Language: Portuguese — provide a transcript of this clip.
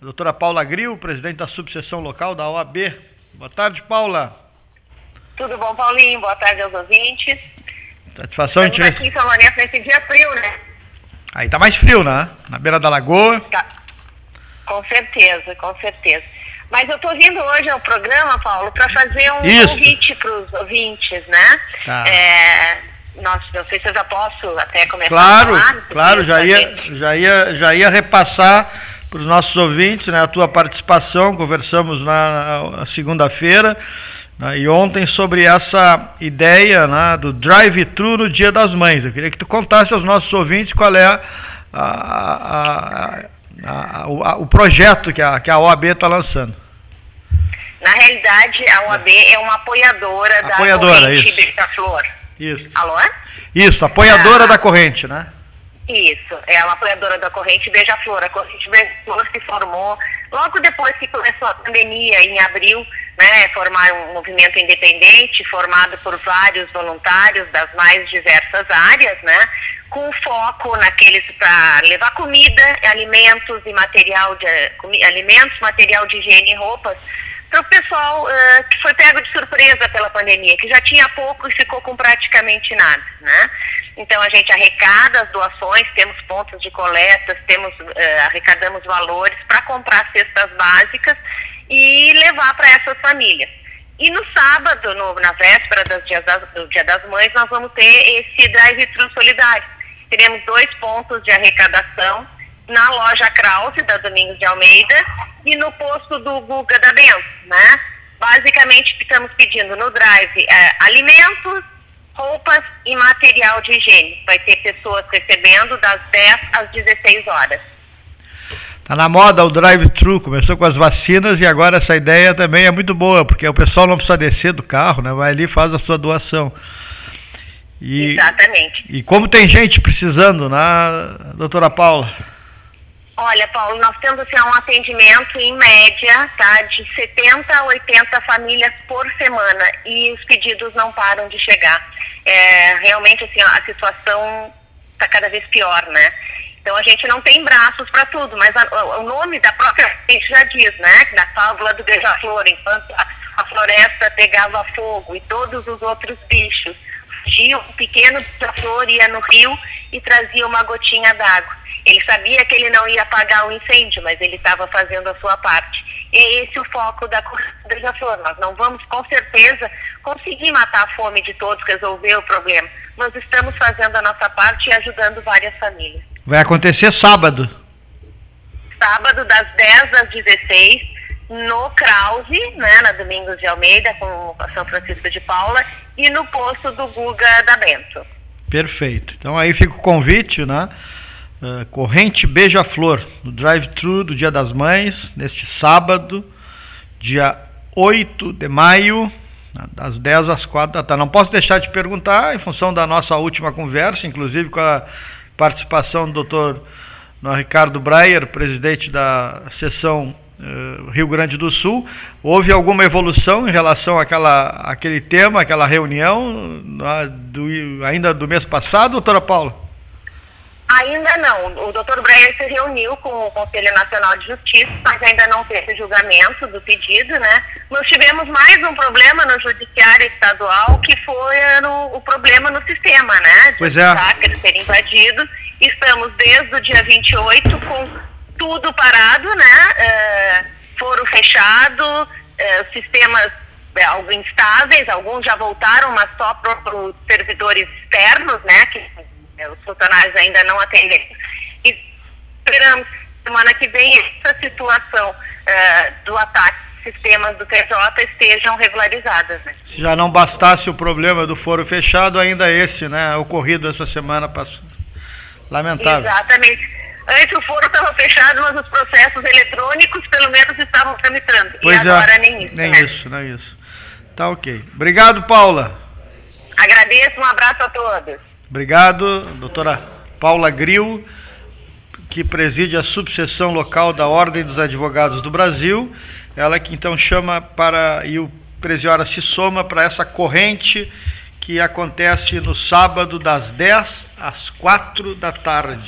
doutora Paula Gril, presidente da subseção local da OAB. Boa tarde, Paula. Tudo bom, Paulinho? Boa tarde aos ouvintes. Satisfação Estamos de aqui em São Lourenço nesse dia frio, né? Aí tá mais frio, né? Na beira da lagoa. Tá. Com certeza, com certeza. Mas eu estou vindo hoje ao programa, Paulo, para fazer um Isso. convite para os ouvintes, né? Tá. É, nós, não sei se eu já posso até começar Claro, a falar. claro, já ia, já ia, já ia repassar para os nossos ouvintes né, a tua participação. Conversamos na, na segunda-feira né, e ontem sobre essa ideia né, do drive-thru no Dia das Mães. Eu queria que tu contasse aos nossos ouvintes qual é a- a- a- o, o projeto que a, que a OAB está lançando. Na realidade, a OAB é uma apoiadora, Apoiadora, da corrente isso. Beija-Flor. Isso. Alô? Isso, apoiadora Ah. da corrente, né? Isso, é uma apoiadora da corrente Beija-Flor. A corrente Beija-Flor se formou logo depois que começou a pandemia, em abril, né, formar um movimento independente formado por vários voluntários das mais diversas áreas, né, com foco naqueles para levar comida, alimentos e material de alimentos, material de higiene e roupas para o pessoal eh, que foi pego de surpresa pela pandemia, que já tinha pouco e ficou com praticamente nada, né? Então a gente arrecada as doações, temos pontos de coletas, temos eh, arrecadamos valores para comprar cestas básicas e levar para essas famílias. E no sábado, no- na véspera das dias das- do Dia das Mães, nós vamos ter esse drive-thru solidário. Teremos dois pontos de arrecadação na loja Krause, da Domingos de Almeida, e no posto do Guga da Bento, né? Basicamente, estamos pedindo no drive eh, alimentos, roupas e material de higiene. Vai ter pessoas recebendo das 10 às 16 horas. Tá na moda o drive-thru, começou com as vacinas e agora essa ideia também é muito boa, porque o pessoal não precisa descer do carro, né? Vai ali e faz a sua doação. E, Exatamente. e como tem gente precisando, né, doutora Paula? Olha, Paulo, nós temos assim, um atendimento em média tá, de 70 a 80 famílias por semana e os pedidos não param de chegar. É, realmente assim, a situação está cada vez pior, né? Então a gente não tem braços para tudo, mas a- o- o nome da própria gente já diz, né? Na fábula do beija-flor, enquanto a, a floresta pegava fogo e todos os outros bichos fugiam, um pequeno beija-flor ia no rio e trazia uma gotinha d'água. Ele sabia que ele não ia apagar o incêndio, mas ele estava fazendo a sua parte. E é esse o foco da corrida beija-flor. Nós não vamos, com certeza, conseguir matar a fome de todos, resolver o problema. Mas estamos fazendo a nossa parte e ajudando várias famílias. Vai acontecer sábado. Sábado, das 10 às 16, no Krause, né, na Domingos de Almeida, com São Francisco de Paula, e no posto do Guga da Bento. Perfeito. Então aí fica o convite, né? Uh, Corrente Beija-Flor, no drive-thru do Dia das Mães, neste sábado, dia 8 de maio, das 10 às 4 da tarde. Não posso deixar de perguntar, em função da nossa última conversa, inclusive com a participação do doutor Ricardo Breyer, presidente da seção eh, Rio Grande do Sul, houve alguma evolução em relação àquela, àquele tema, àquela reunião, né, do- ainda do mês passado, doutora Paula? Ainda não. O doutor Breyer se reuniu com o Conselho Nacional de Justiça, mas ainda não teve julgamento do pedido, né? Nós tivemos mais um problema no Judiciário Estadual, que foi no- o problema no sistema, né? De Pois é. hackers serem invadidos. Estamos desde o dia 28 com tudo parado, né? Eh, foro fechado, os sistemas eh, alguns instáveis, alguns já voltaram, mas só para os servidores externos, né? Que os funcionários ainda não atenderam. E esperamos semana que vem essa situação eh, do ataque sistemas do TJ estejam regularizadas. Né? Se já não bastasse o problema do foro fechado, ainda esse, né, ocorrido essa semana passada. Lamentável. Exatamente. Antes o foro estava fechado, mas os processos eletrônicos pelo menos estavam tramitando. Pois e agora é, nem isso. nem né? isso, nem isso. Tá ok. Obrigado, Paula. Agradeço, um abraço a todos. Obrigado, doutora Paula Gril, que preside a subseção local da Ordem dos Advogados do Brasil. Ela que então chama para, e o Presiora se soma para essa corrente que acontece no sábado das 10 às 4 da tarde.